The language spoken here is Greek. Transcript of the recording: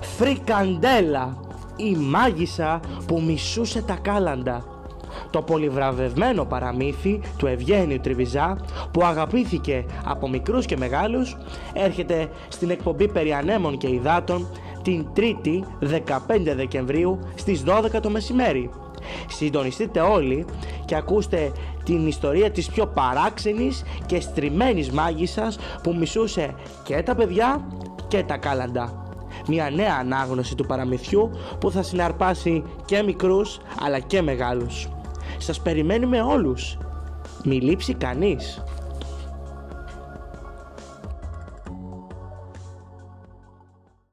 Φρικαντέλα, η μάγισσα που μισούσε τα κάλαντα. Το πολυβραβευμένο παραμύθι του Ευγένιου Τριβιζά που αγαπήθηκε από μικρούς και μεγάλους έρχεται στην εκπομπή περί ανέμων και υδάτων την 3η 15 Δεκεμβρίου στις 12 το μεσημέρι. Συντονιστείτε όλοι και ακούστε την ιστορία της πιο παράξενης και στριμμένης μάγισσας που μισούσε και τα παιδιά και τα κάλαντα. Μια νέα ανάγνωση του παραμυθιού που θα συναρπάσει και μικρούς αλλά και μεγάλους. Σας περιμένουμε όλους. Μη λείψει κανείς.